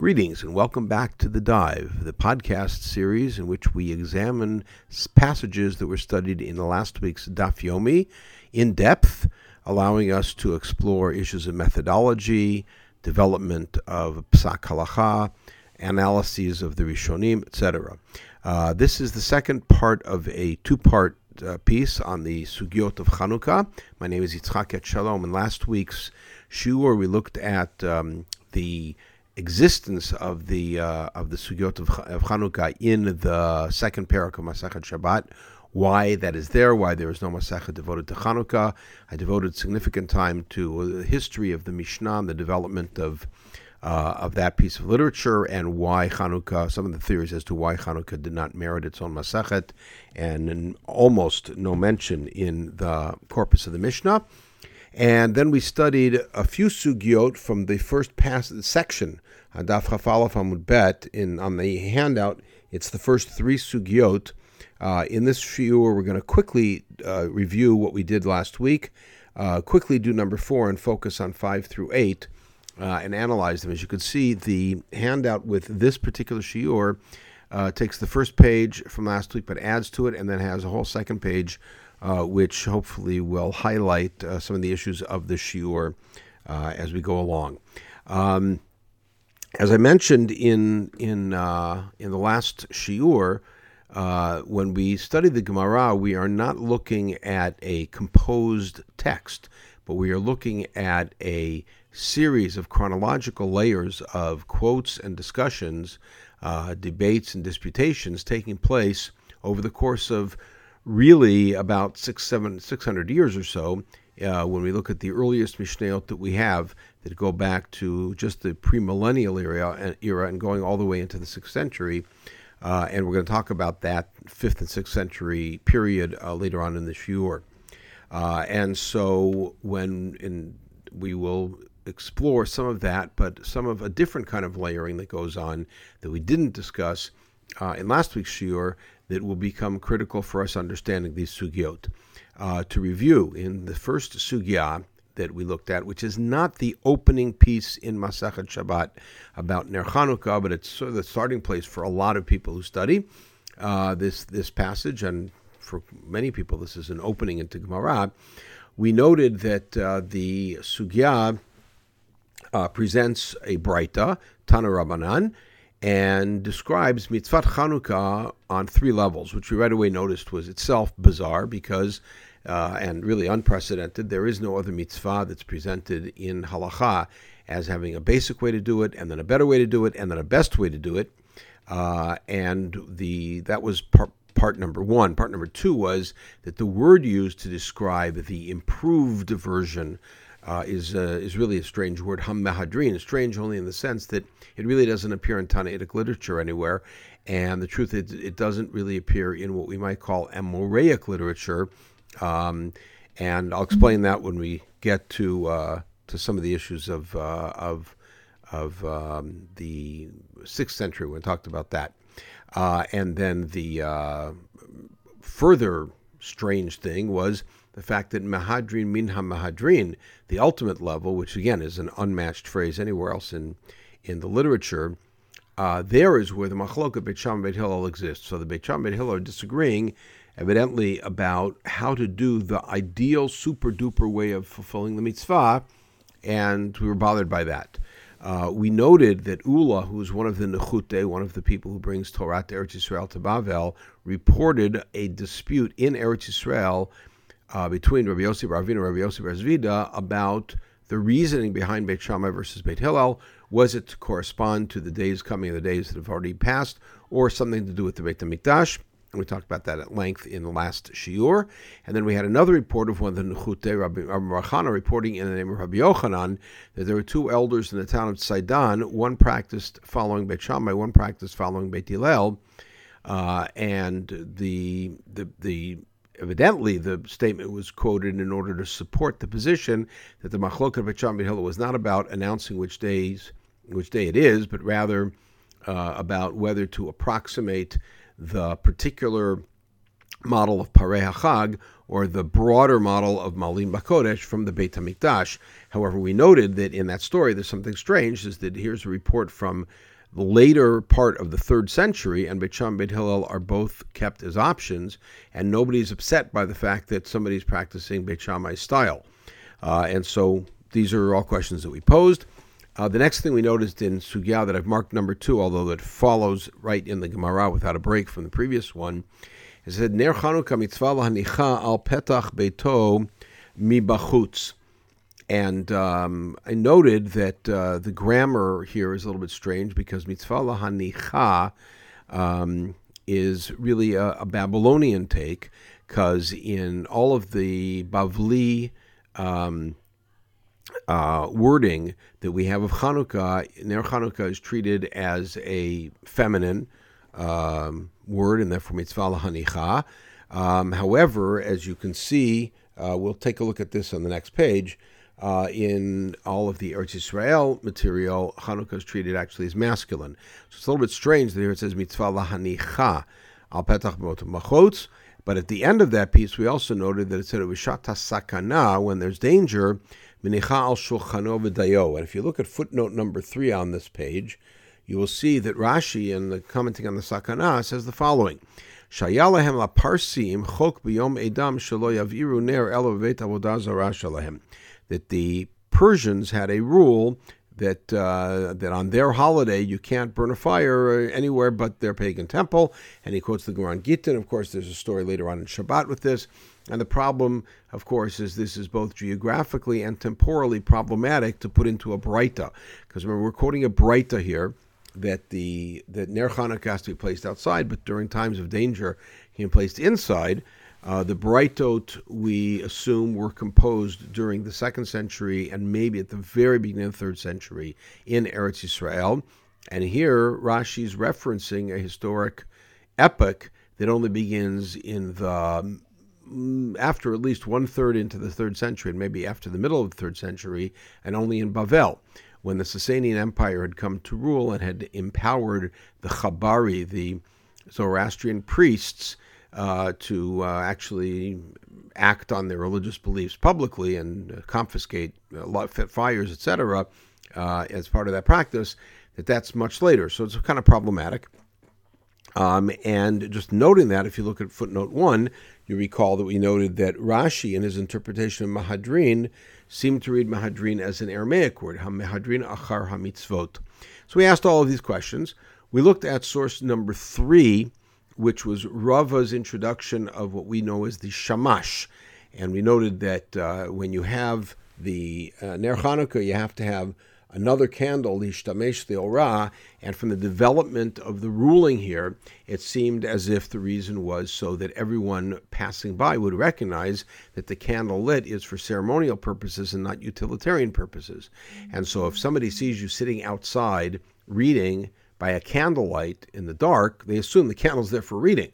Greetings and welcome back to The Dive, the podcast series in which we examine passages that were studied in last week's Daf Yomi in depth, allowing us to explore issues of methodology, development of Psak Halacha, analyses of the Rishonim, etc. Uh, this is the second part of a two part uh, piece on the Sugyot of Chanukah. My name is Yitzchak Shalom. and last week's Shiur, we looked at um, the existence of the uh, of the sugyot of, of Chanukah in the second parak of Masachet Shabbat. Why that is there? Why there is no Masachet devoted to Chanukah? I devoted significant time to the history of the Mishnah, and the development of uh, of that piece of literature, and why Chanukah. Some of the theories as to why Chanukah did not merit its own Masachet, and almost no mention in the corpus of the Mishnah. And then we studied a few sugyot from the first pass section, Daf Chafalaf Amud Bet. In on the handout, it's the first three sugyot. Uh, in this shiur, we're going to quickly uh, review what we did last week, uh, quickly do number four, and focus on five through eight, uh, and analyze them. As you can see, the handout with this particular shiur uh, takes the first page from last week, but adds to it, and then has a whole second page uh, which hopefully will highlight some of the issues of the shiur as we go along. Um, as I mentioned in in uh, in the last shiur, uh, when we study the Gemara, we are not looking at a composed text, but we are looking at a series of chronological layers of quotes and discussions, uh, debates and disputations taking place over the course of really about six, seven, six hundred years or so. Uh, when we look at the earliest Mishnayot that we have that go back to just the premillennial era, era and going all the way into the sixth century, uh, and we're going to talk about that fifth and sixth century period uh, later on in the shiur. Uh, and so when in, we will explore some of that, but some of a different kind of layering that goes on that we didn't discuss uh, in last week's shiur that will become critical for us understanding these sugyot. Uh, to review, in the first sugya that we looked at, which is not the opening piece in Masachet Shabbat about Ner Chanukah, but it's sort of the starting place for a lot of people who study uh, this this passage, and for many people, this is an opening into Gemara. We noted that uh, the sugya uh, presents a Braita, Tana Rabbanan, and describes mitzvah Chanukah on three levels, which we right away noticed was itself bizarre because, uh, and really unprecedented, there is no other mitzvah that's presented in halacha as having a basic way to do it, and then a better way to do it, and then a best way to do it. Uh, and the that was part, part number one. Part number two was that the word used to describe the improved version uh, is uh, is really a strange word, hammahadrin. Strange only in the sense that it really doesn't appear in Tannaitic literature anywhere, and the truth is it doesn't really appear in what we might call Amoraic literature. Um, and I'll explain that when we get to uh, to some of the issues of uh, of of um, the sixth century when we talked about that, uh, and then the uh, further strange thing was the fact that Mahadrin Minha Mahadrin, the ultimate level, which again is an unmatched phrase anywhere else in, in the literature, uh, there is where the Machloka Beit Shammai Beit Hillel exists. So the Beit Shammai Beit Hillel are disagreeing, evidently, about how to do the ideal super duper way of fulfilling the mitzvah, and we were bothered by that. Uh, we noted that Ula, who is one of the Nechute, one of the people who brings Torah to Eretz Yisrael to Bavel, reported a dispute in Eretz Yisrael uh, between Rabbi Yossi Ravina and Rabbi Yossi Razvida about the reasoning behind Beit Shammai versus Beit Hillel. Was it to correspond to the days coming, the days that have already passed, or something to do with the Beit HaMikdash? And we talked about that at length in the last shiur. And then we had another report of one of the Nechute, Rabbi Rachana, reporting in the name of Rabbi Yochanan that there were two elders in the town of Sidon. One practiced following Beit Shammai, one practiced following Beit Hillel. Uh, and the, the, the evidently the statement was quoted in order to support the position that the Machloket Becham Hillel was not about announcing which days, which day it is, but rather uh, about whether to approximate the particular model of Parei HaChag, or the broader model of Malim Bakodesh from the Beit HaMikdash. However, we noted that in that story there's something strange, is that here's a report from the later part of the third century, and Beit Sham Beit Hillel are both kept as options, and nobody's upset by the fact that somebody's practicing Beit Shammai style. Uh, and so these are all questions that we posed. Uh, the next thing we noticed in Sugya that I've marked number two, although it follows right in the Gemara without a break from the previous one, is said Ner Chanukah mitzvah lahanicha al petach beito mibachutz. And um, I noted that uh, the grammar here is a little bit strange because mitzvah lahanicha um, is really a, a Babylonian take because in all of the Bavli um, uh, wording that we have of Hanukkah, Ner Hanukkah is treated as a feminine um, word, and therefore mitzvah lahanicha. Um, however, as you can see, uh, we'll take a look at this on the next page. Uh, in all of the Eretz Israel material, Hanukkah is treated actually as masculine. So it's a little bit strange that here it says mitzvah lahanicha al petach machotz. But at the end of that piece, we also noted that it said it was shata sakana when there's danger, al. And if you look at footnote number three on this page, you will see that Rashi, in the commenting on the Sakana, says the following: That the Persians had a rule that uh, that on their holiday you can't burn a fire anywhere but their pagan temple. And he quotes the Gemara Gittin. Of course, there's a story later on in Shabbat with this. And the problem, of course, is this is both geographically and temporally problematic to put into a breita. Because remember, we're quoting a breita here that the that Ner Chanukah has to be placed outside, but during times of danger, can be placed inside. Uh, the Breitot, we assume, were composed during the second century and maybe at the very beginning of the third century in Eretz Israel. And here Rashi is referencing a historic epic that only begins in the after at least one third into the third century, and maybe after the middle of the third century, and only in Bavel when the Sasanian Empire had come to rule and had empowered the Chabari, the Zoroastrian priests, uh, to uh, actually act on their religious beliefs publicly and uh, confiscate uh, fires, etc., uh, as part of that practice, that that's much later. So it's kind of problematic. Um, and just noting that, if you look at footnote one, you recall that we noted that Rashi, in his interpretation of Mahadrin, seemed to read Mahadrin as an Aramaic word, Mahadrin Achar HaMitzvot. So we asked all of these questions. We looked at source number three, which was Rava's introduction of what we know as the Shamash. And we noted that uh, when you have the uh, Ner Hanukkah, you have to have another candle, the Ishtamesh the Ora, and from the development of the ruling here, it seemed as if the reason was so that everyone passing by would recognize that the candle lit is for ceremonial purposes and not utilitarian purposes. And so if somebody sees you sitting outside reading by a candlelight in the dark, they assume the candle's there for reading.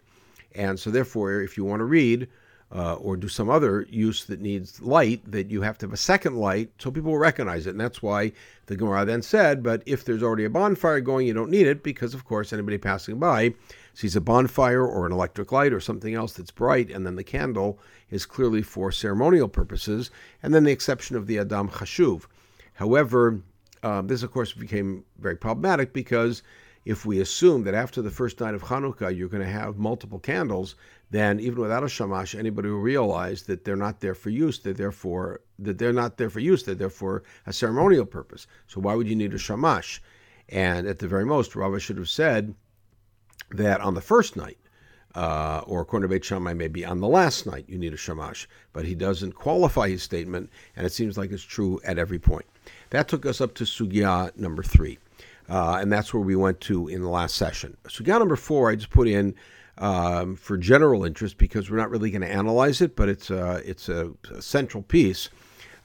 And so therefore, if you want to read, uh, or do some other use that needs light, that you have to have a second light so people will recognize it. And that's why the Gemara then said, but if there's already a bonfire going, you don't need it because, of course, anybody passing by sees a bonfire or an electric light or something else that's bright, and then the candle is clearly for ceremonial purposes, and then the exception of the Adam Chashuv. However, uh, this, of course, became very problematic because if we assume that after the first night of Hanukkah you're going to have multiple candles, then even without a shamash, anybody will realize that they're not there for use. They're therefore that they're not there for use. They're there for a ceremonial purpose. So why would you need a shamash? And at the very most, Rava should have said that on the first night, uh, or according to Beit Shammai, maybe on the last night you need a shamash. But he doesn't qualify his statement, and it seems like it's true at every point. That took us up to sugya number three. Uh, and that's where we went to in the last session. Sugya number four, I just put in um, for general interest because we're not really going to analyze it, but it's a, it's a, a central piece.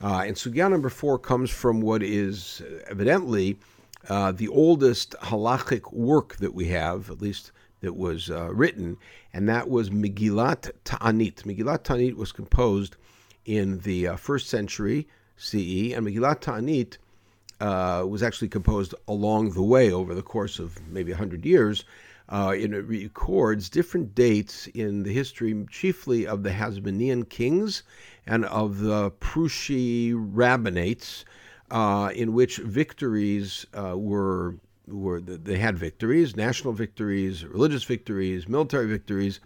Uh, and Sugya number four comes from what is evidently uh, the oldest halachic work that we have, at least that was uh, written, and that was Megillat Ta'anit. Megillat Ta'anit was composed in the uh, first century CE, and Megillat Ta'anit uh, was actually composed along the way over the course of maybe 100 years uh, and it records different dates in the history, chiefly of the Hasmonean kings and of the Prushi rabbinates, uh, in which victories uh, were were they had victories, national victories, religious victories, military victories,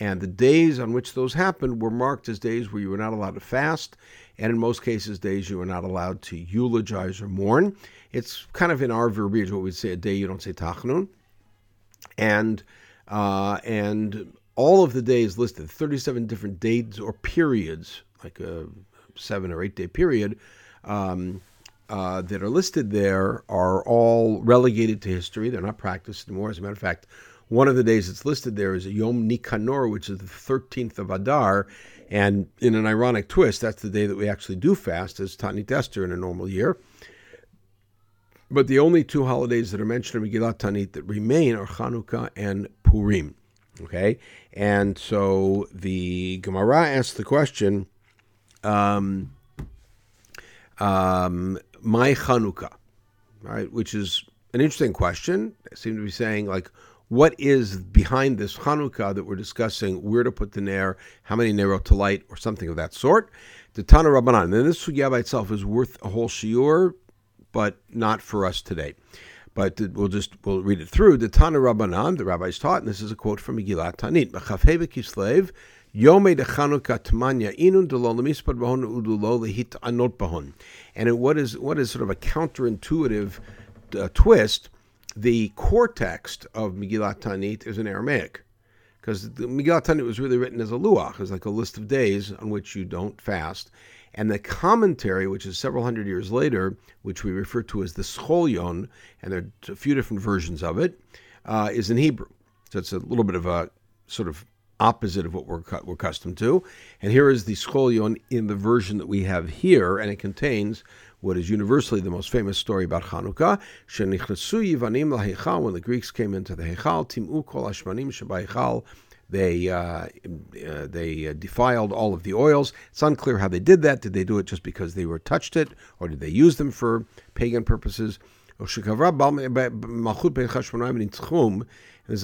and the days on which those happened were marked as days where you were not allowed to fast, and in most cases, days you are not allowed to eulogize or mourn. It's kind of in our verbiage what we'd say a day you don't say tachnun, and uh, and all of the days listed, 37 different dates or periods, like a seven or eight day period. Um, uh, that are listed there are all relegated to history. They're not practiced anymore. As a matter of fact, one of the days that's listed there is Yom Nikanor, which is the 13th of Adar. And in an ironic twist, that's the day that we actually do fast as Ta'anit Esther in a normal year. But the only two holidays that are mentioned in Megillat Ta'anit that remain are Chanukah and Purim. Okay? And so the Gemara asks the question, um, um, my Chanukah, right? Which is an interesting question. I seem to be saying, like, what is behind this Hanukkah that we're discussing, where to put the Nair, how many Nerot to light, or something of that sort. The Tana Rabbanan. And this sugya by itself is worth a whole shiur, but not for us today. But we'll just we'll read it through. The Tana Rabbanan, the rabbis taught, and this is a quote from Megillat. Kislev, Yome de. And what is what is sort of a counterintuitive uh, twist, the core text of Megillat Ta'anit is in Aramaic. Because Megillat Ta'anit was really written as a luach, as like a list of days on which you don't fast. And the commentary, which is several hundred years later, which we refer to as the Scholion, and there are a few different versions of it, uh, is in Hebrew. So it's a little bit of a sort of opposite of what we're, we're accustomed to. And here is the Scholion in the version that we have here, and it contains what is universally the most famous story about Hanukkah. When the Greeks came into the hashmanim they uh, uh, they uh, defiled all of the oils. It's unclear how they did that. Did they do it just because they were touched it, or did they use them for pagan purposes? There's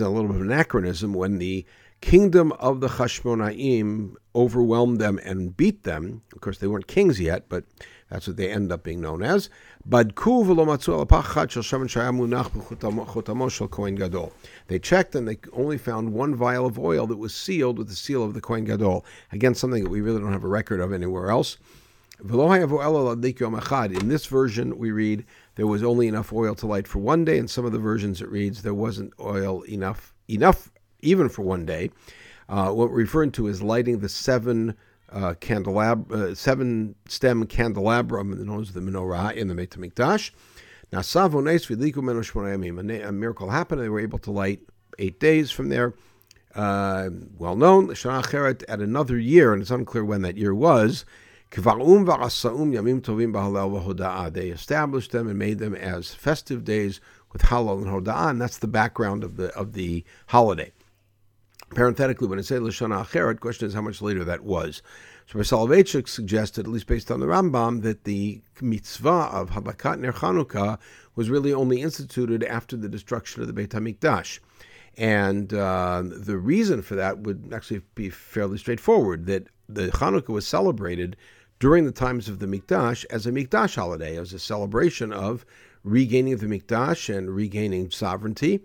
a little bit of anachronism when the kingdom of the Chashmonaim overwhelmed them and beat them. Of course, they weren't kings yet, but that's what they end up being known as. They checked and they only found one vial of oil that was sealed with the seal of the Kohen Gadol. Again, something that we really don't have a record of anywhere else. In this version, we read there was only enough oil to light for one day. In some of the versions, it reads there wasn't oil enough enough even for one day. Uh, what we're referring to is lighting the seven uh, candelab- uh, seven stem candelabrum known as the menorah in the Beit Hamikdash. Now, a miracle happened, they were able to light eight days from there. Uh, well known, at another year, and it's unclear when that year was. They established them and made them as festive days with Hallel and Hoda'ah, and that's the background of the of the holiday. Parenthetically, when I say Lashana Acheret, question is how much later that was. So Soloveitchik suggested, at least based on the Rambam, that the mitzvah of Hadlakat Ner Chanukah was really only instituted after the destruction of the Beit HaMikdash. And uh, the reason for that would actually be fairly straightforward, that the Chanukah was celebrated during the times of the Mikdash as a Mikdash holiday, as a celebration of regaining the Mikdash and regaining sovereignty.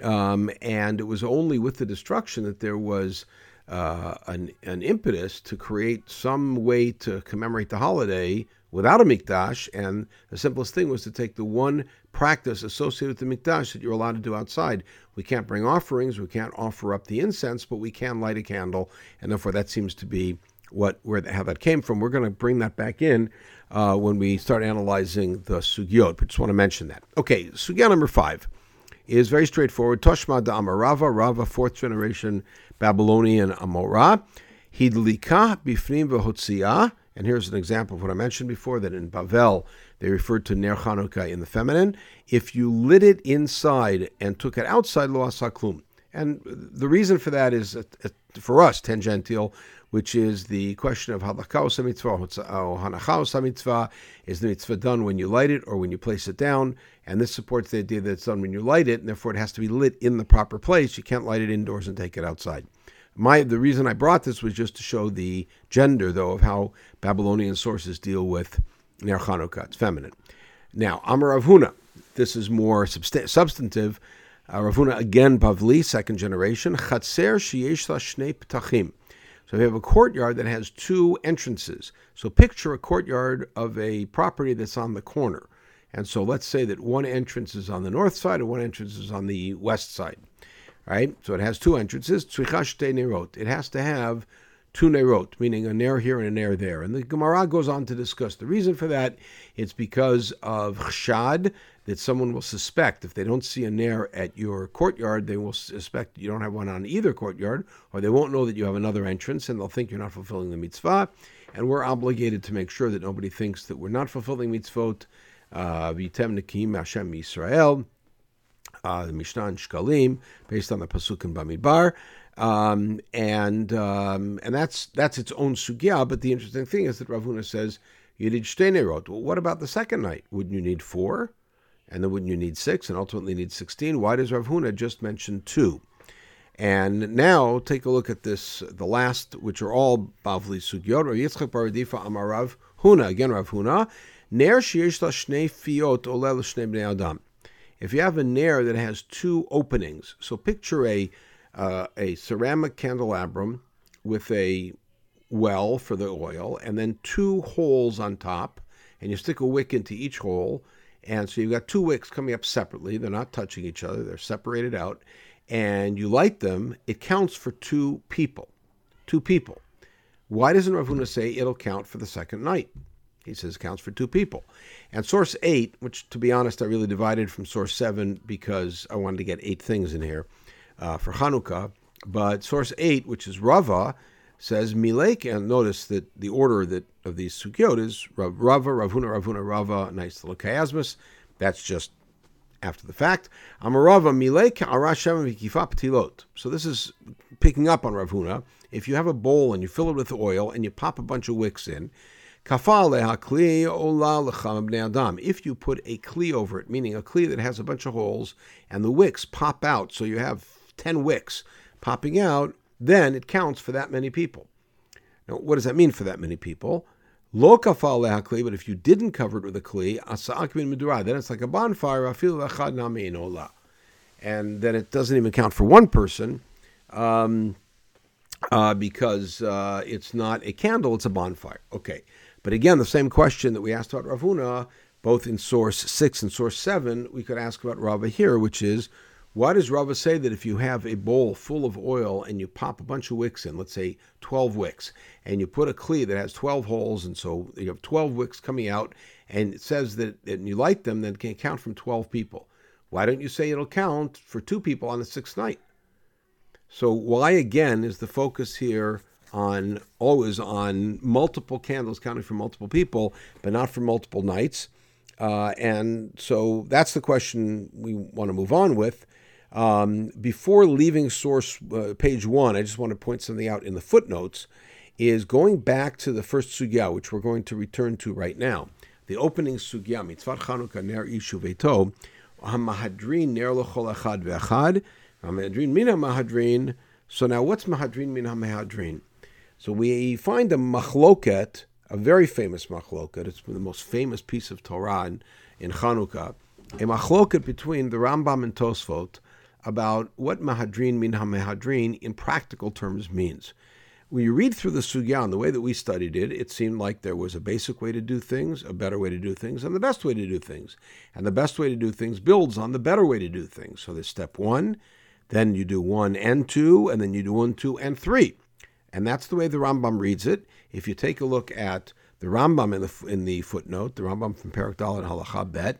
Um, and it was only with the destruction that there was uh, an, an impetus to create some way to commemorate the holiday without a mikdash. And the simplest thing was to take the one practice associated with the mikdash that you're allowed to do outside. We can't bring offerings, we can't offer up the incense, but we can light a candle, and therefore that seems to be what where how that came from. We're going to bring that back in uh, when we start analyzing the sugyot. But just want to mention that. Okay, sugya number five is very straightforward. Toshma da Amarava, Rava, fourth generation Babylonian Amorah. Hidlika bifnim v'hotzia. And here's an example of what I mentioned before that in Bavel they referred to Ner Chanukah in the feminine. If you lit it inside and took it outside, lo asaklum. And the reason for that is, uh, uh, for us, tangential, which is the question of halakha mitzvah or hanacha mitzvah. Is the mitzvah done when you light it or when you place it down? And this supports the idea that it's done when you light it, and therefore it has to be lit in the proper place. You can't light it indoors and take it outside. My the reason I brought this was just to show the gender, though, of how Babylonian sources deal with Ner Chanukah. It's feminine. Now, Amar Rav Huna. This is more subst- substantive. Uh, Rav Huna again, Bavli, second generation. Chatzer sheyesh shnei ptachim. So we have a courtyard that has two entrances. So picture a courtyard of a property that's on the corner. And so let's say that one entrance is on the north side and one entrance is on the west side right? So it has two entrances. nerot. It has to have two nerot, meaning a ner here and a ner there. And the Gemara goes on to discuss the reason for that. It's because of chshad that someone will suspect if they don't see a Nair at your courtyard, they will suspect you don't have one on either courtyard, or they won't know that you have another entrance, and they'll think you're not fulfilling the mitzvah. And we're obligated to make sure that nobody thinks that we're not fulfilling mitzvot. Uh, Vitem Nekim Hashem Yisrael uh, the Mishnah and Shkalim, based on the pasuk in Bamidbar. Um, and um, and that's that's its own sugya. But the interesting thing is that Ravuna says you need. Well, what about the second night? Wouldn't you need four? And then wouldn't you need six? And ultimately need sixteen? Why does Ravuna just mention two? And now take a look at this, the last, which are all Bavli Sugyot, or Yitzchak Baradifa Amarav Huna, again Rav Huna, Ner Fiot Bnei Adam. If you have a nair that has two openings, so picture a uh, a ceramic candelabrum with a well for the oil, and then two holes on top, and you stick a wick into each hole, and so you've got two wicks coming up separately. They're not touching each other; they're separated out, and you light them. It counts for two people. Two people. Why doesn't Ravuna say it'll count for the second night? He says it counts for two people. And source eight, which to be honest, I really divided from source seven because I wanted to get eight things in here uh, for Hanukkah. But source eight, which is Rava, says Milek, and notice that the order that of these sugyot is Rava, Ravuna, Ravuna, Rava, nice little chiasmus. That's just after the fact. Amarava Milek Arashem Ptilot. So this is picking up on Ravuna. If you have a bowl and you fill it with oil and you pop a bunch of wicks in, if you put a kli over it, meaning a kli that has a bunch of holes and the wicks pop out, so you have 10 wicks popping out, then it counts for that many people. Now, what does that mean for that many people? Lo kafal lehakli, but if you didn't cover it with a kli, asa'ak min then it's like a bonfire, afil lechad nami And then it doesn't even count for one person, um, uh, because uh, it's not a candle, it's a bonfire. Okay. But again, the same question that we asked about Ravuna, both in source six and source seven, we could ask about Rava here, which is why does Rava say that if you have a bowl full of oil and you pop a bunch of wicks in, let's say 12 wicks, and you put a kli that has 12 holes, and so you have 12 wicks coming out, and it says that and you light them, then it can count from 12 people. Why don't you say it'll count for two people on the sixth night? So why again is the focus here on always on multiple candles counting for multiple people, but not for multiple nights. Uh, and so that's the question we want to move on with. Um, before leaving source uh, page one, I just want to point something out in the footnotes. Is going back to the first sugya, which we're going to return to right now. The opening sugya, mitzvah Chanukah ner ishu veto, hamahadrin ner lechol echad ve'echad, hamahadrin min hamahadrin. So now, what's mahadrin min hamahadrin? So we find a machloket, a very famous machloket. It's the most famous piece of Torah in, in Chanukah. A machloket between the Rambam and Tosfot about what mahadrin min ha-mahadrin in practical terms means. When you read through the sugya, and the way that we studied it, it seemed like there was a basic way to do things, a better way to do things, and the best way to do things. And the best way to do things builds on the better way to do things. So there's step one, then you do one and two, and then you do one, two, and three. And that's the way the Rambam reads it. If you take a look at the Rambam in the, in the footnote, the Rambam from Perak Dal and Halacha Bet,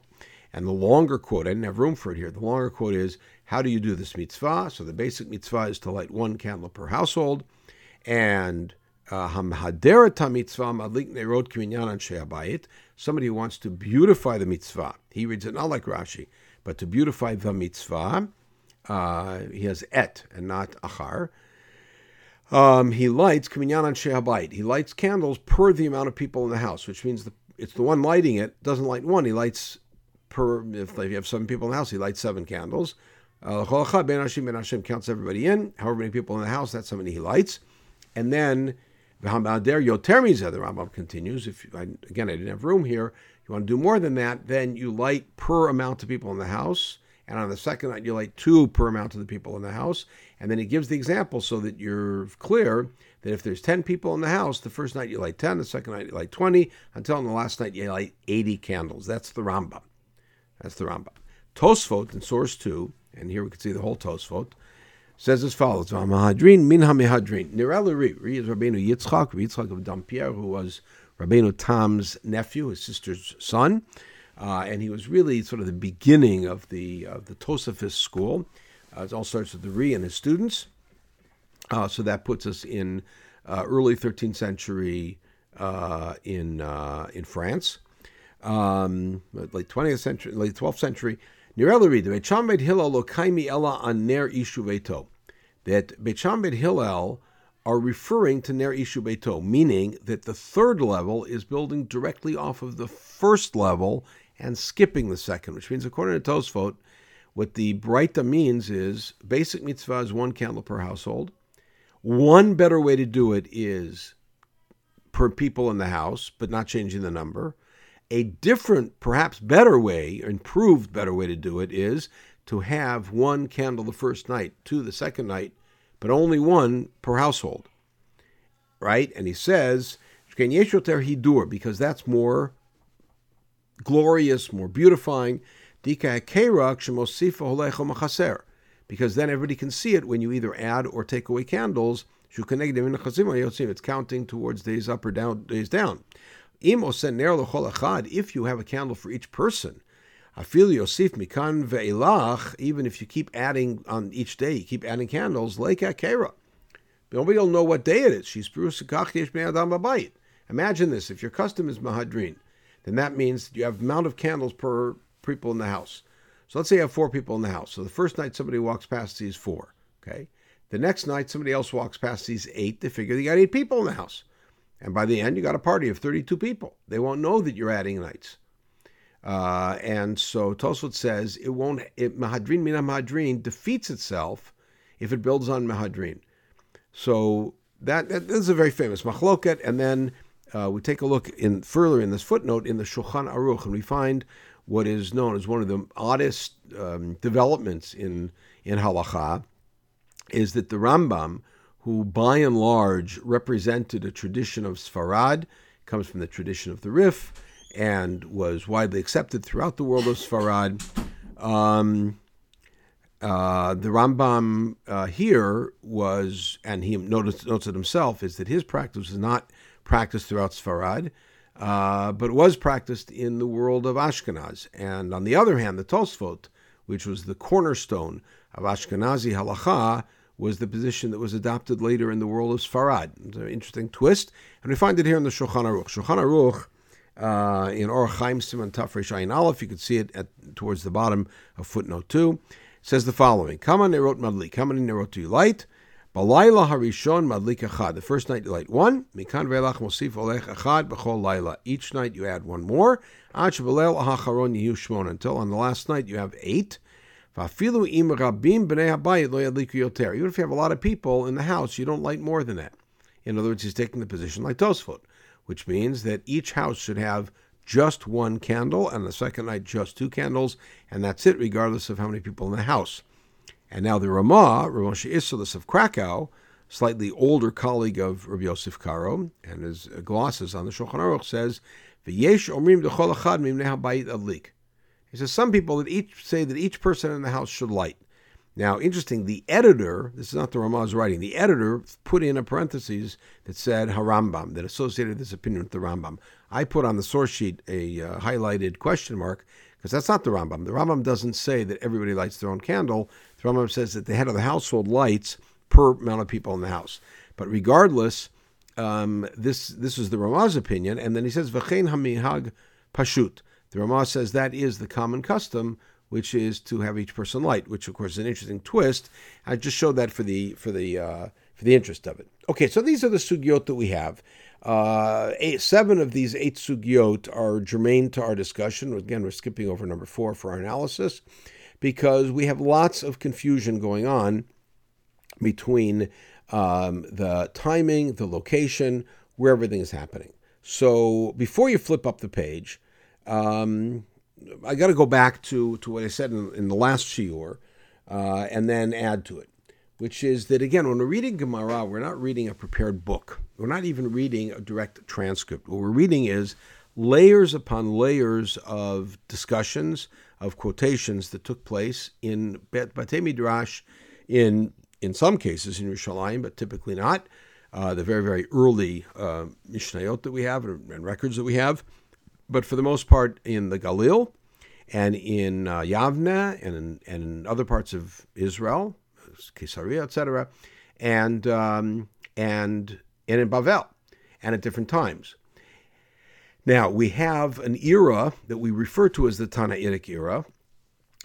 and the longer quote, I didn't have room for it here. The longer quote is, How do you do this mitzvah? So the basic mitzvah is to light one candle per household. And uh, Hamhaderata mitzvah madlik nerot kiminyan sheabayit. Somebody who wants to beautify the mitzvah. He reads it not like Rashi, but to beautify the mitzvah. Uh, he has et and not achar. Um, he lights Kaminyan on Shehabait. He lights candles per the amount of people in the house, which means the, it's the one lighting it doesn't light one. He lights per, if you have seven people in the house, he lights seven candles. Uh, ben Hashem, Ben Hashem counts everybody in. However many people in the house, that's how many he lights. And then, there Yotermiza, the Rambam continues. If I, Again, I didn't have room here. You want to do more than that, then you light per amount of people in the house. And on the second night, you light two per amount of the people in the house. And then he gives the example so that you're clear that if there's 10 people in the house, the first night you light 10, the second night you light 20, until on the last night you light 80 candles. That's the Rambam. That's the Rambam. Tosfot in source 2, and here we can see the whole Tosfot, says as follows: Mahadrin min hamihadrin. Nirel Ri is Rabbeinu Yitzchak, Yitzchak of Dampierre, who was Rabbeinu Tam's nephew, his sister's son, uh, and he was really sort of the beginning of the of the Tosafist school. Uh, it all starts with the Ri and his students. Uh, so that puts us in uh, early 13th century uh, in uh, in France, um, late 20th century, late 12th century. Nirel Ri, the Hillel lo kaimi ella an ner ishu that Beit Hillel are referring to Ner Ishu Beito, meaning that the third level is building directly off of the first level and skipping the second, which means, according to Tosfot, what the Breita means is basic mitzvah is one candle per household. One better way to do it is per people in the house, but not changing the number. A different, perhaps better way, improved better way to do it is to have one candle the first night, two the second night, but only one per household. Right? And he says, because that's more glorious, more beautifying. Because then everybody can see it when you either add or take away candles. It's counting towards days up or down, days down. If you have a candle for each person, even if you keep adding on each day, you keep adding candles, like Akera. Nobody will know what day it is. She's Imagine this if your custom is Mahadrin, then that means you have amount of candles per people in the house. So let's say you have four people in the house. So the first night somebody walks past sees four. Okay. The next night somebody else walks past sees eight. They figure you got eight people in the house. And by the end, you got a party of 32 people. They won't know that you're adding nights. Uh, and so Tosfot says it won't. It, Mahadrin mina Mahadrin defeats itself if it builds on Mahadrin. So that, that is a very famous machloket. And then uh, we take a look in further in this footnote in the Shulchan Aruch, and we find what is known as one of the oddest um, developments in in halacha is that the Rambam, who by and large represented a tradition of Sfarad, comes from the tradition of the Rif and was widely accepted throughout the world of Sfarad. Um, uh, the Rambam uh, here was, and he noticed, notes it himself, is that his practice was not practiced throughout Sfarad, uh, but was practiced in the world of Ashkenaz. And on the other hand, the Tosfot, which was the cornerstone of Ashkenazi halacha, was the position that was adopted later in the world of Sfarad. It's an interesting twist, and we find it here in the Shulchan Aruch. Shulchan Aruch uh, in Orach Chaim Simon Tafresh Ayin Aleph. You can see it at, towards the bottom of footnote 2. It says the following Kama Nerot Madlik. Kama Nerot you light? Balayla Harishon Madlik Achad. The first night you light one. Mikan Velach Mosif Olech Achad B'chol Laila. Each night you add one more. Ach Belel Ahacharon Yehu Shmon. Until on the last night you have eight. Even if you have a lot of people in the house, you don't light more than that. In other words, he's taking the position like Tosfot which means that each house should have just one candle, and the second night just two candles, and that's it, regardless of how many people in the house. And now the Ramah, Ramosha Isserles of Krakow, slightly older colleague of Rabbi Yosef Karo, and his glosses on the Shulchan Aruch says, "V'yesh omrim habayit adlik." He says some people that each say that each person in the house should light. Now, interesting, the editor, this is not the Ramah's writing, the editor put in a parenthesis that said Harambam, that associated this opinion with the Rambam. I put on the source sheet a uh, highlighted question mark because that's not the Rambam. The Rambam doesn't say that everybody lights their own candle. The Rambam says that the head of the household lights per amount of people in the house. But regardless, um, this this is the Ramah's opinion, and then he says V'chein hamihag pashut. The Ramah says that is the common custom which is to have each person light, which of course is an interesting twist. I just showed that for the for the uh, for the interest of it. Okay, so these are the sugyot that we have. Uh, eight, seven of these eight sugyot are germane to our discussion. Again, we're skipping over number four for our analysis because we have lots of confusion going on between um, the timing, the location, where everything is happening. So before you flip up the page, um, I got to go back to, to what I said in, in the last shiur uh, and then add to it, which is that, again, when we're reading Gemara, we're not reading a prepared book. We're not even reading a direct transcript. What we're reading is layers upon layers of discussions, of quotations that took place in Bet Batei Midrash, in in some cases in Yerushalayim, but typically not. Uh, the very very early uh, Mishnayot that we have and, and, records that we have, but for the most part in the Galil and in uh, Yavne and in, and in other parts of Israel, Caesarea, etc., and um, and and in Bavel, and at different times. Now, we have an era that we refer to as the Tannaitic era,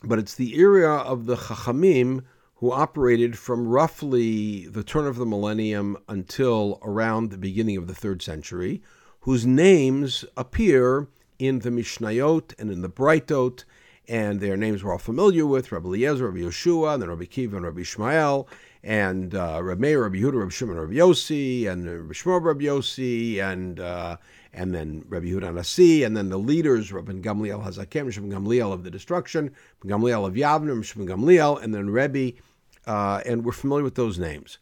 but it's the era of the Chachamim who operated from roughly the turn of the millennium until around the beginning of the third century, whose names appear in the Mishnayot and in the Breitot, and their names we're all familiar with Rabbi Eliezer, Rabbi Yeshua, and then Rabbi Kiva and Rabbi Ishmael, and uh, Rabbi Meir, Rabbi Yehuda, Rabbi Shimon, Rabbi Yossi, and Rabbi Shmuel, Rabbi Yossi, and uh, and then Rabbi Yehuda Nasi, and then the leaders, Rabbi Gamliel Hazaken, Rabbi Gamliel of the destruction, Gamliel of Yavne, Rabbi Gamliel, and then Rabbi, uh, and we're familiar with those names.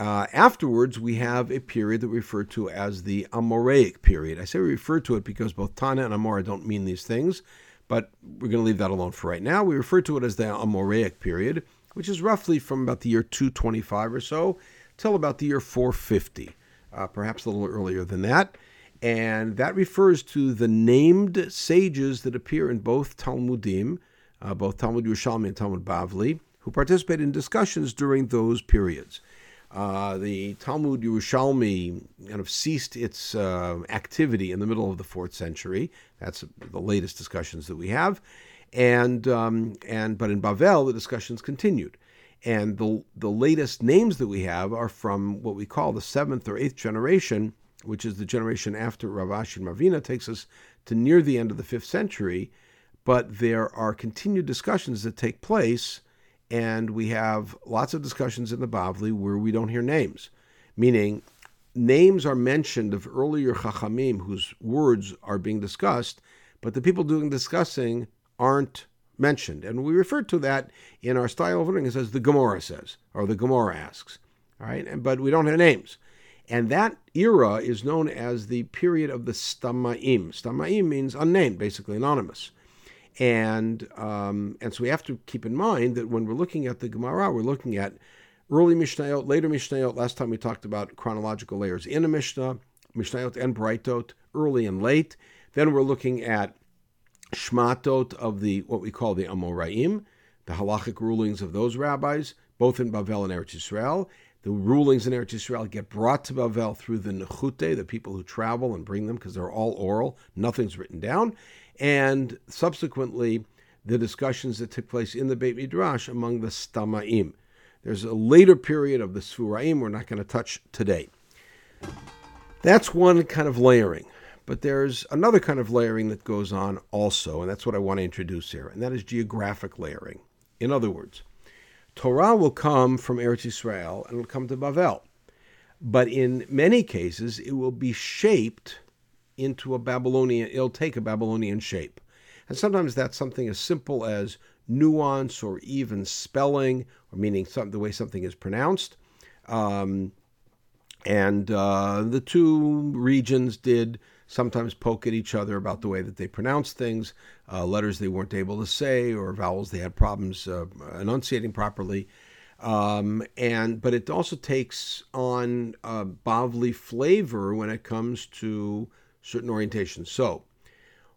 Uh, afterwards, we have a period that we refer to as the Amoraic period. I say we refer to it because both Tana and Amora don't mean these things, but we're going to leave that alone for right now. We refer to it as the Amoraic period, which is roughly from about the year 225 or so till about the year 450, uh, perhaps a little earlier than that. And that refers to the named sages that appear in both Talmudim, uh, both Talmud Yerushalmi and Talmud Bavli, who participate in discussions during those periods. Uh, the Talmud Yerushalmi kind of ceased its uh, activity in the middle of the fourth century. That's the latest discussions that we have, and um, and but in Bavel the discussions continued, and the the latest names that we have are from what we call the seventh or eighth generation, which is the generation after Rav Ashi and Ravina takes us to near the end of the fifth century, but there are continued discussions that take place and we have lots of discussions in the Bavli where we don't hear names, meaning names are mentioned of earlier Chachamim whose words are being discussed, but the people doing discussing aren't mentioned. And we refer to that in our style of learning as the Gemara says, or the Gemara asks. All right, and, but we don't have names. And that era is known as the period of the Stamaim. Stamaim means unnamed, basically anonymous. And um, and so we have to keep in mind that when we're looking at the Gemara, we're looking at early Mishnayot, later Mishnayot. Last time we talked about chronological layers in a Mishnah, Mishnayot and Breitot, early and late. Then we're looking at Shmatot of the what we call the Amoraim, the halachic rulings of those rabbis, both in Bavel and Eretz Yisrael. The rulings in Eretz Yisrael get brought to Bavel through the Nechute, the people who travel and bring them because they're all oral, nothing's written down and subsequently the discussions that took place in the Beit Midrash among the Stamaim. There's a later period of the Sfuraim we're not going to touch today. That's one kind of layering. But there's another kind of layering that goes on also, and that's what I want to introduce here, and that is geographic layering. In other words, Torah will come from Eretz Israel and it will come to Bavel. But in many cases, it will be shaped into a Babylonian, it'll take a Babylonian shape. And sometimes that's something as simple as nuance or even spelling, or meaning some, the way something is pronounced. Um, and uh, the two regions did sometimes poke at each other about the way that they pronounced things, uh, letters they weren't able to say, or vowels they had problems uh, enunciating properly. Um, and but it also takes on a Bavli flavor when it comes to certain orientations. So,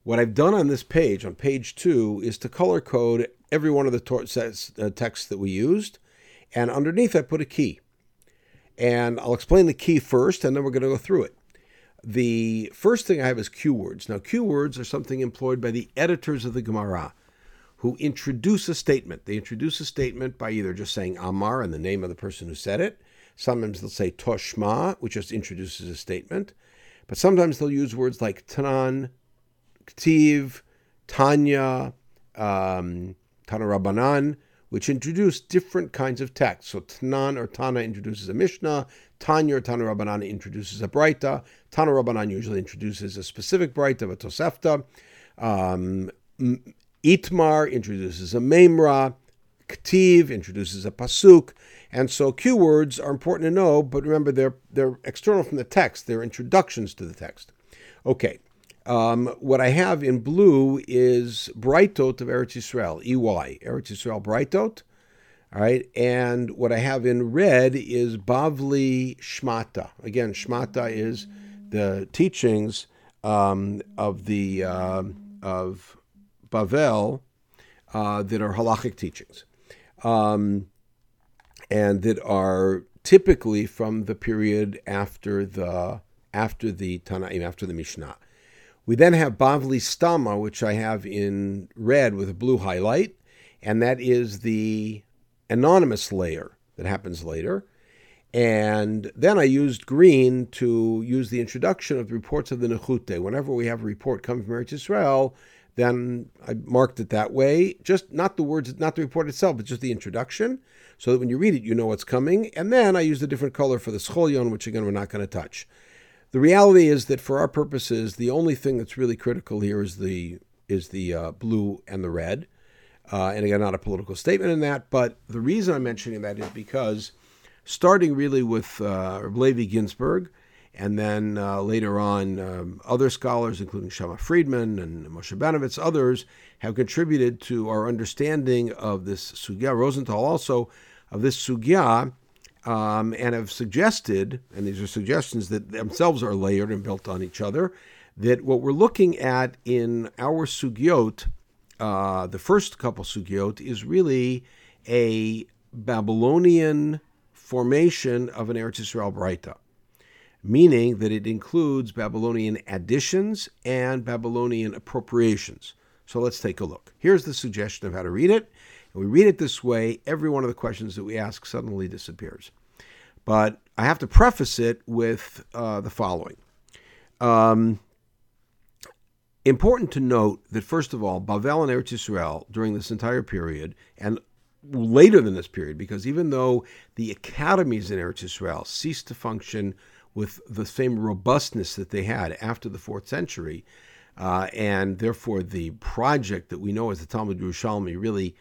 what I've done on this page, on page two, is to color code every one of the tor- uh, texts that we used, and underneath I put a key. And I'll explain the key first, and then we're going to go through it. The first thing I have is Q words. Now, Q words are something employed by the editors of the Gemara who introduce a statement. They introduce a statement by either just saying Amar and the name of the person who said it. Sometimes they'll say Toshma, which just introduces a statement. But sometimes they'll use words like Tanan, Ktiv, Tanya, um, Tana Rabbanan, which introduce different kinds of texts. So Tanan or Tana introduces a Mishnah, Tanya or Tana Rabbanan introduces a Braita, Tana Rabbanan usually introduces a specific Braita, a Tosefta, um, Itmar introduces a Memra, Ktiv introduces a Pasuk, and so cue words are important to know, but remember they're, they're external from the text, they're introductions to the text. Okay, um, what I have in blue is Breitot of Eretz Yisrael, EY, Eretz Yisrael Breitot. All right, and what I have in red is Bavli Shmata. Again, Shmata is the teachings um, of the uh, of Bavel uh, that are halachic teachings, um, and that are typically from the period after the after the Tanaim, after the Mishnah. We then have Bavli Stama, which I have in red with a blue highlight, and that is the anonymous layer that happens later. And then I used green to use the introduction of the reports of the Nechute. Whenever we have a report coming from Eretz Israel, then I marked it that way. Just not the words, not the report itself, but just the introduction, so that when you read it, you know what's coming. And then I used a different color for the scholion, which again we're not going to touch. The reality is that for our purposes, the only thing that's really critical here is the is the uh, blue and the red. Uh, and again, not a political statement in that, but the reason I'm mentioning that is because starting really with uh, Ginzberg, and then uh, later on, um, other scholars, including Shamma Friedman and Moshe Benovitz, others, have contributed to our understanding of this sugya. Rosenthal also of this sugya um, and have suggested, and these are suggestions that themselves are layered and built on each other, that what we're looking at in our sugyot, uh, the first couple sugyot, is really a Babylonian formation of an Eretz Yisrael Braita, meaning that it includes Babylonian additions and Babylonian appropriations. So let's take a look. Here's the suggestion of how to read it and we read it this way, every one of the questions that we ask suddenly disappears. But I have to preface it with uh, the following. Um, important to note that, first of all, Bavel and Eretz Yisrael during this entire period, and later than this period, because even though the academies in Eretz Yisrael ceased to function with the same robustness that they had after the fourth century, uh, and therefore the project that we know as the Talmud Yerushalmi really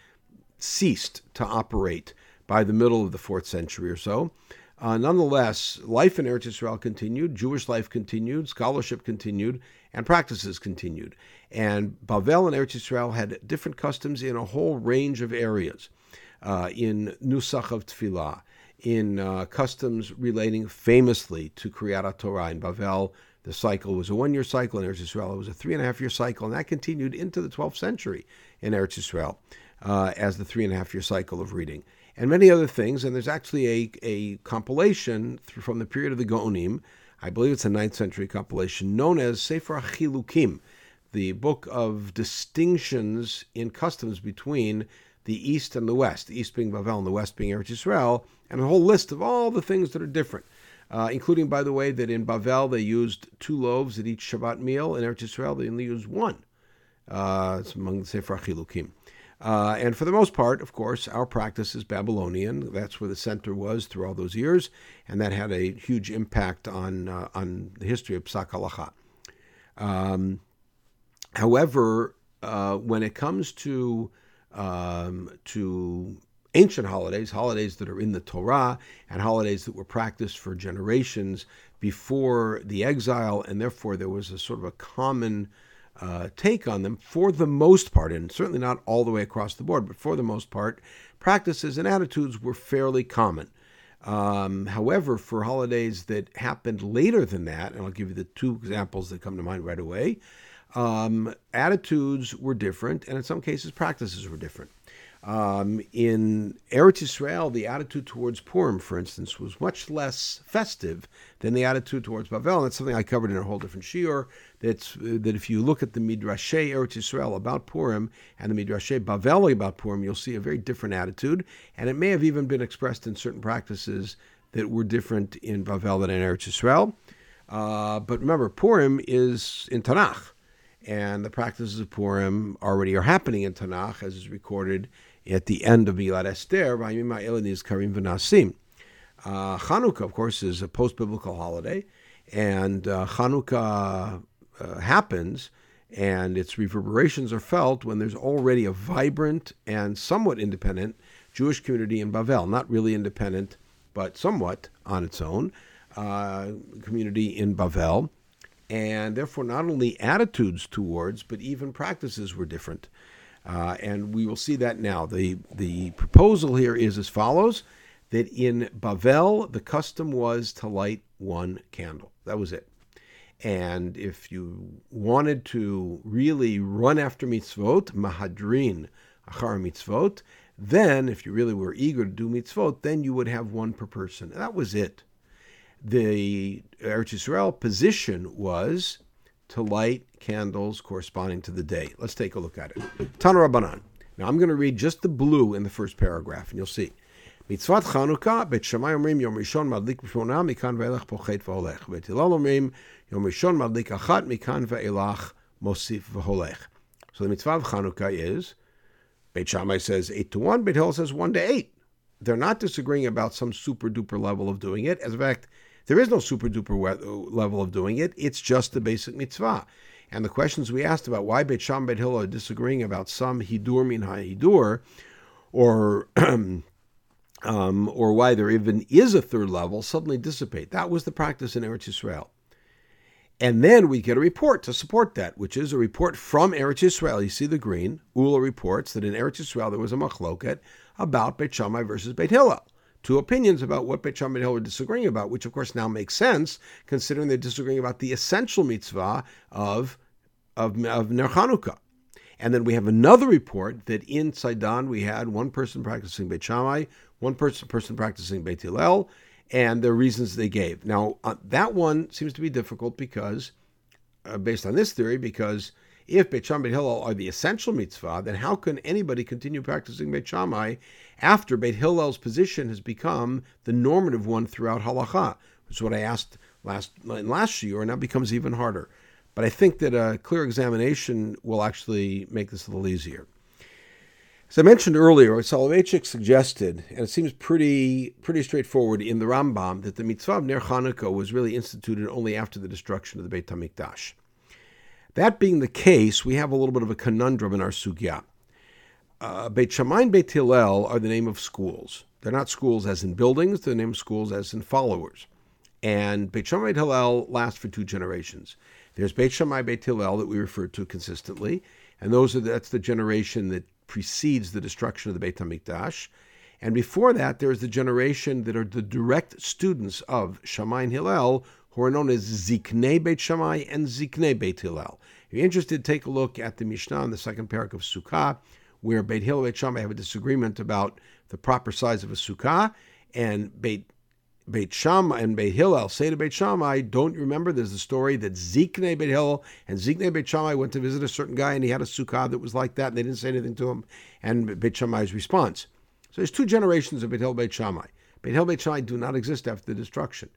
ceased to operate by the middle of the fourth century or so. Uh, nonetheless, life in Eretz Israel continued, Jewish life continued, scholarship continued, and practices continued. And Bavel and Eretz Israel had different customs in a whole range of areas. Uh, in Nusach of Tefillah, in uh, customs relating famously to Kriyat Torah in Bavel, the cycle was a one-year cycle in Eretz Israel. It was a three and a half year cycle, and that continued into the 12th century in Eretz Israel uh, as the three and a half year cycle of reading, and many other things. And there's actually a, a compilation from the period of the Gaonim, I believe it's a 9th century compilation, known as Sefer Chilukim, the book of distinctions in customs between the East and the West, the East being Bavel and the West being Eretz Yisrael, and a whole list of all the things that are different. Uh, including, by the way, that in Bavel they used two loaves at each Shabbat meal. In Eretz Yisrael they only used one. Uh, it's among the Sefer Chilukim. Uh, and for the most part, of course, our practice is Babylonian. That's where the center was through all those years, and that had a huge impact on uh, on the history of Psak Halacha. Um, however, uh, when it comes to um, to ancient holidays, holidays that are in the Torah, and holidays that were practiced for generations before the exile, and therefore there was a sort of a common uh, take on them for the most part, and certainly not all the way across the board, but for the most part, practices and attitudes were fairly common. Um, however, for holidays that happened later than that, and I'll give you the two examples that come to mind right away, um, attitudes were different, and in some cases, practices were different. Um, in Eretz Israel, the attitude towards Purim, for instance, was much less festive than the attitude towards Bavel. And that's something I covered in a whole different shiur. That's that if you look at the Midrashay Eretz Israel about Purim and the Midrashay Bavel about Purim, you'll see a very different attitude. And it may have even been expressed in certain practices that were different in Bavel than in Eretz Israel. Uh, but remember, Purim is in Tanakh, and the practices of Purim already are happening in Tanakh, as is recorded at the end of Milad Esther, Karim V'Nasim. Uh, Chanukah, of course, is a post-biblical holiday, and uh, Chanukah uh, happens, and its reverberations are felt when there's already a vibrant and somewhat independent Jewish community in Bavel. Not really independent, but somewhat on its own uh, community in Bavel. And therefore, not only attitudes towards, but even practices were different. Uh, and we will see that now. The, the proposal here is as follows that in Bavel, the custom was to light one candle. That was it. And if you wanted to really run after mitzvot, mahadrin achar mitzvot, then if you really were eager to do mitzvot, then you would have one per person. And that was it. The Eretz Yisrael position was to light candles corresponding to the day. Let's take a look at it. Tanu Rabbanan. Now I'm going to read just the blue in the first paragraph, and you'll see. מצוות Chanukah, So the mitzvah of Chanukah is, Beit Shammai says 8 to 1, Beit Hillel says 1 to 8. They're not disagreeing about some super duper level of doing it. As a fact, there is no super duper level of doing it. It's just the basic mitzvah. And the questions we asked about why Beit Shammai Beit Hillel are disagreeing about some hidur min hidur, or um, or why there even is a third level, suddenly dissipate. That was the practice in Eretz Yisrael. And then we get a report to support that, which is a report from Eretz Yisrael. You see the green. Ula reports that in Eretz Yisrael there was a machloket about Beit Shammai versus Beit Hillel. Two opinions about what Beit Shammai and Hillel are disagreeing about, which of course now makes sense, considering they're disagreeing about the essential mitzvah of, of, of Ner Chanukah. And then we have another report that in Sidon we had one person practicing Beit Shammai, one person person practicing Beit Hillel, and the reasons they gave. Now uh, that one seems to be difficult because, uh, based on this theory, because if Beit Shammai Beit Hillel are the essential mitzvah, then how can anybody continue practicing Beit Shammai after Beit Hillel's position has become the normative one throughout halacha? Which is what I asked last last year, and now becomes even harder. But I think that a clear examination will actually make this a little easier. As I mentioned earlier, Soloveitchik suggested, and it seems pretty pretty straightforward in the Rambam, that the mitzvah of Ner Chanukah was really instituted only after the destruction of the Beit Hamikdash. That being the case, we have a little bit of a conundrum in our sugya. Uh, Beit Shammai and Beit Hillel are the name of schools. They're not schools as in buildings; they're the name of schools as in followers. And Beit Shammai and Hillel last for two generations. There's Beit Shammai, Beit Hillel that we refer to consistently, and those are that's the generation that precedes the destruction of the Beit Hamikdash. And before that, there's the generation that are the direct students of Shammai and Hillel, who are known as Ziknei Beit Shammai and Ziknei Beit Hillel. If you're interested, take a look at the Mishnah in the second parak of Sukkah, where Beit Hillel and Beit Shammai have a disagreement about the proper size of a Sukkah, and Beit Beit Shammai and Beit Hillel say to Beit Shammai, don't you remember there's the story that Zikne Beit Hillel and Zikne Beit Shammai went to visit a certain guy and he had a sukkah that was like that and they didn't say anything to him. And Beit Shammai's response. So there's two generations of Beit Hillel Beit Shammai. Beit Hillel Beit Shammai do not exist after the destruction.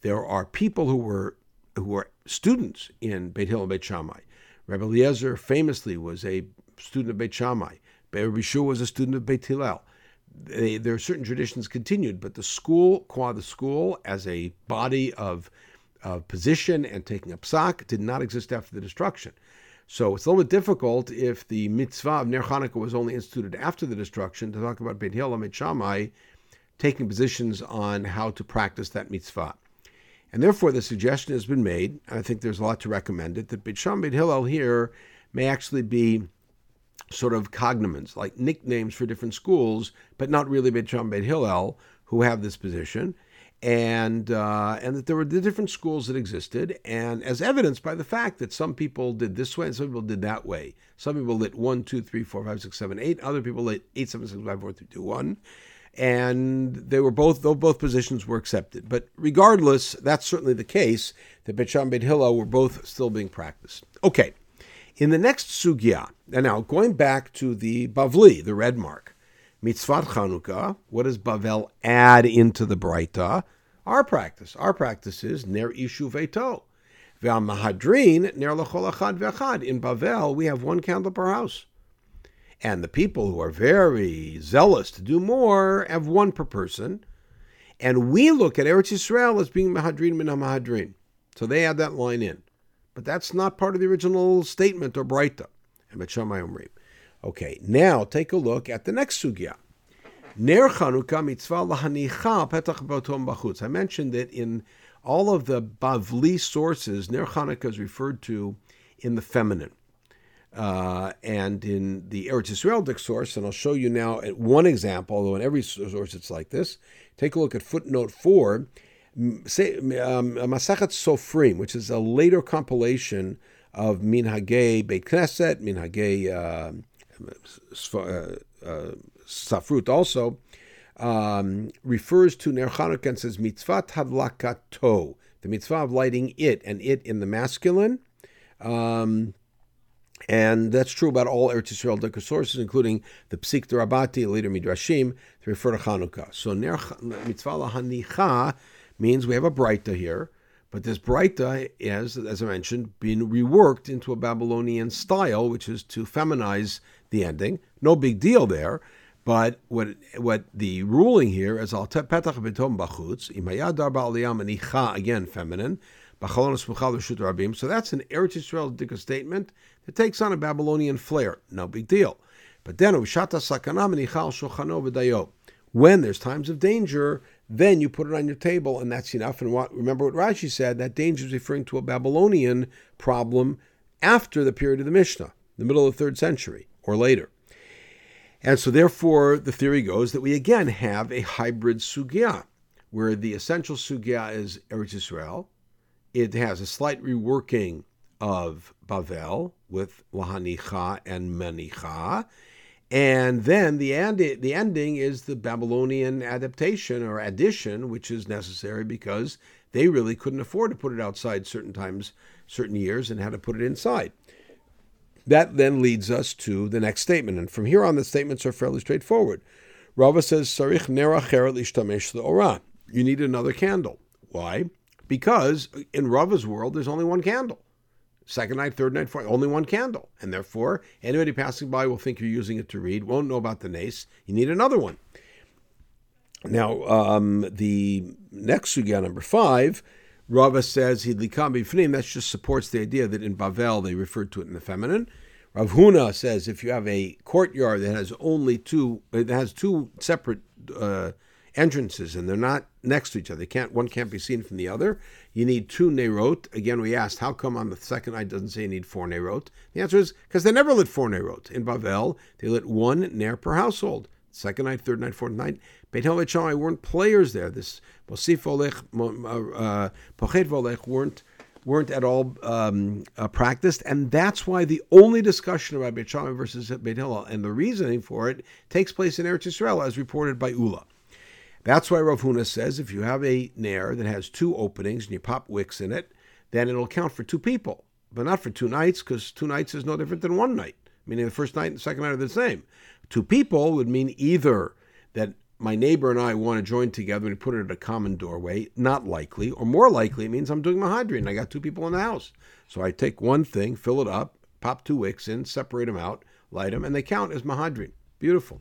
There are people who were who were students in Beit Hillel and Beit Shammai. Rabbi Eliezer famously was a student of Beit Shammai. Rabbi Shua was a student of Beit Hillel they, there are certain traditions continued, but the school, qua the school, as a body of, of position and taking up psak, did not exist after the destruction. So it's a little bit difficult if the mitzvah of Ner Chanukah was only instituted after the destruction to talk about Beit Hillel and Beit Shammai taking positions on how to practice that mitzvah. And therefore, the suggestion has been made, and I think there's a lot to recommend it, that Beit Beit Hillel here may actually be sort of cognomens, like nicknames for different schools, but not really Beit Beit Hillel, who have this position, and uh, and that there were the different schools that existed, and as evidenced by the fact that some people did this way and some people did that way. Some people lit one, two, three, four, five, six, seven, eight. Other people lit eight, seven, six, five, four, three, two, one. And they were both, though both positions were accepted. But regardless, that's certainly the case that Shammai Beit Hillel were both still being practiced. Okay, in the next sugya, and now going back to the Bavli, the red mark, mitzvah Chanukah, what does Bavel add into the Braita? Our practice, our practice is ner ishu veto. Mahadrin ner lechol achad. In Bavel, we have one candle per house. And the people who are very zealous to do more have one per person. And we look at Eretz Yisrael as being Mahadrin min Mahadrin. So they add that line in. But that's not part of the original statement or Breita. Okay, now take a look at the next sugya. Ner Chanukah mitzvah lahanicha petach botom bachutz. I mentioned that in all of the Bavli sources, Ner Chanukah is referred to in the feminine. Uh, and in the Eretz Yisraelic source, and I'll show you now one example, although in every source it's like this. Take a look at footnote 4, say, um, Masachet Sofrim, which is a later compilation of Minhagei Beit Knesset, Minhagei uh, uh, uh, Safrut also, um, refers to Ner Chanukah and says mitzvah the mitzvah of lighting it, and it in the masculine. Um, and that's true about all Eretz Yisrael sources, including the Pesikta Rabbati, later Midrashim, to refer to Chanukah. So Ner Mitzvah Hanicha means we have a Breita here, but this Breita is, as I mentioned, been reworked into a Babylonian style, which is to feminize the ending. No big deal there. But what what the ruling here is al petach betom bachutz imayadar ba'aliyam anicha again feminine b'chalon smuchal rabim. So that's an Eretz Yisrael statement that takes on a Babylonian flair. No big deal. But then. When there's times of danger, then you put it on your table, and that's enough. And what, remember what Rashi said that danger is referring to a Babylonian problem after the period of the Mishnah, the middle of the third century or later. And so, therefore, the theory goes that we again have a hybrid sugya, where the essential sugya is Eretz Israel. It has a slight reworking of Bavel with Lahanicha and Manicha. And then the, end, the ending is the Babylonian adaptation or addition, which is necessary because they really couldn't afford to put it outside certain times, certain years, and had to put it inside. That then leads us to the next statement. And from here on, the statements are fairly straightforward. Rava says, Sarich nera lishtamesh ora. You need another candle. Why? Because in Rava's world, there's only one candle. Second night, third night, fourth, only one candle. And therefore, anybody passing by will think you're using it to read, won't know about the nace. You need another one. Now, um, the next sugya, number five, Rava says Hidlikam Bifnim, that just supports the idea that in Bavel they referred to it in the feminine. Rav Huna says if you have a courtyard that has only two, it has two separate uh, entrances and they're not next to each other. They can't one can't be seen from the other. You need two nerot. Again, we asked how come on the second night doesn't say you need four nerot. The answer is because they never lit four nerot in Bavel. They lit one ner per household. Second night, third night, fourth night. Beit Hillel weren't players there. This Mosif Olech, uh, Pochet Volech weren't weren't at all um, uh, practiced, and that's why the only discussion about Beit Shammai versus Beit Hillel and the reasoning for it takes place in Eretz Yisrael, as reported by Ula. That's why Rav Huna says if you have a nair that has two openings and you pop wicks in it, then it'll count for two people, but not for two nights, because two nights is no different than one night. Meaning the first night and the second night are the same. Two people would mean either that my neighbor and I want to join together and put it at a common doorway, not likely, or more likely, it means I'm doing mahadri and I got two people in the house. So I take one thing, fill it up, pop two wicks in, separate them out, light them, and they count as mahadri. Beautiful.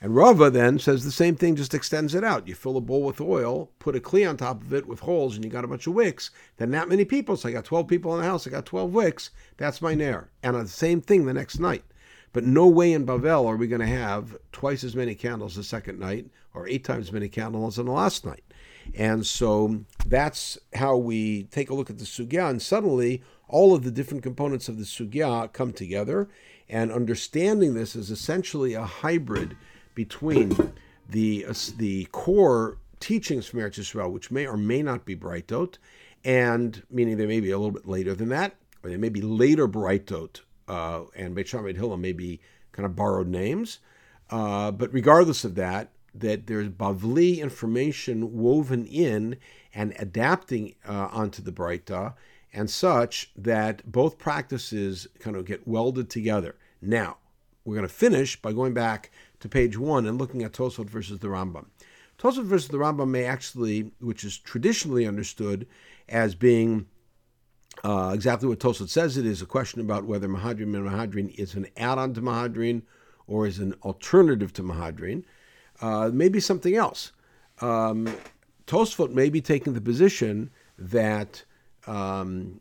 And Rava then says the same thing, just extends it out. You fill a bowl with oil, put a kli on top of it with holes, and you got a bunch of wicks. Then that many people, so I got 12 people in the house, I got 12 wicks. That's my nair. And the same thing the next night. But no way in Bavel are we going to have twice as many candles the second night or eight times as many candles on the last night. And so that's how we take a look at the sugya, and suddenly all of the different components of the sugya come together. And understanding this is essentially a hybrid between the uh, the core teachings from Eretz Yisrael, which may or may not be Breitot, and meaning they may be a little bit later than that, or they may be later Breitot uh, and Beit Shammai Hillel may be kind of borrowed names. Uh, but regardless of that, that there's Bavli information woven in and adapting uh, onto the Breita and such that both practices kind of get welded together. Now, we're going to finish by going back to page one and looking at Tosfot versus the Rambam. Tosfot versus the Rambam may actually, which is traditionally understood as being uh, exactly what Tosfot says it is a question about whether Mahadrin and Mahadrin is an add-on to Mahadrin or is an alternative to Mahadrin. Uh, maybe something else. Um, Tosfot may be taking the position that um,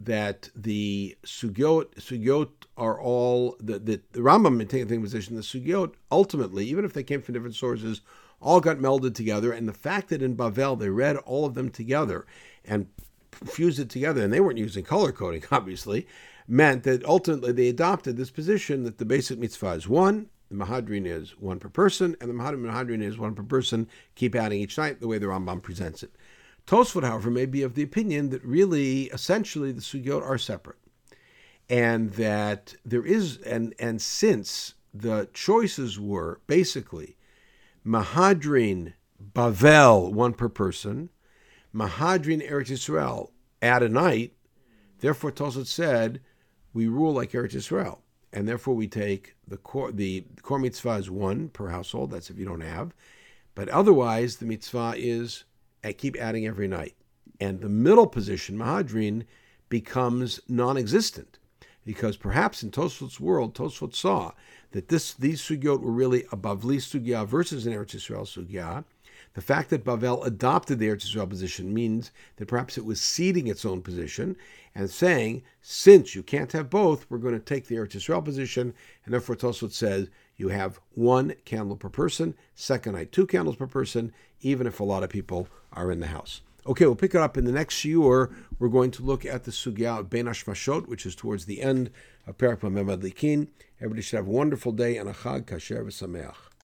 that the sugyot sugyot are all the, the, the Rambam may take the position the sugyot ultimately, even if they came from different sources, all got melded together. And the fact that in Bavel they read all of them together and fused it together, and they weren't using color coding, obviously, meant that ultimately they adopted this position that the basic mitzvah is one, the Mahadrin is one per person, and the Mahadrin Mahadrin is one per person. Keep adding each night the way the Rambam presents it. Tosfot, however, may be of the opinion that really, essentially, the sugyot are separate, and that there is, and and since the choices were basically Mahadrin Bavel, one per person, Mahadrin Eretz Yisrael, add a night. Therefore, Tosfot said, we rule like Eretz Yisrael, and therefore we take the core. The core mitzvah is one per household. That's if you don't have, but otherwise the mitzvah is I keep adding every night. And the middle position, Mahadrin, becomes non existent because perhaps in Tosfot's world, Tosfot saw that this these sugyot were really a Bavli sugya versus an Eretz Yisrael sugya. The fact that Bavel adopted the Eretz Yisrael position means that perhaps it was ceding its own position and saying, since you can't have both, we're going to take the Eretz Yisrael position, and therefore Tosfot says you have one candle per person, second night two candles per person, even if a lot of people are in the house. Okay, we'll pick it up in the next shiur. We're going to look at the sugya of Ben Hashmashot, which is towards the end of Perak Bameh Madlikin. Everybody should have a wonderful day and a Chag Kasher V'Sameach.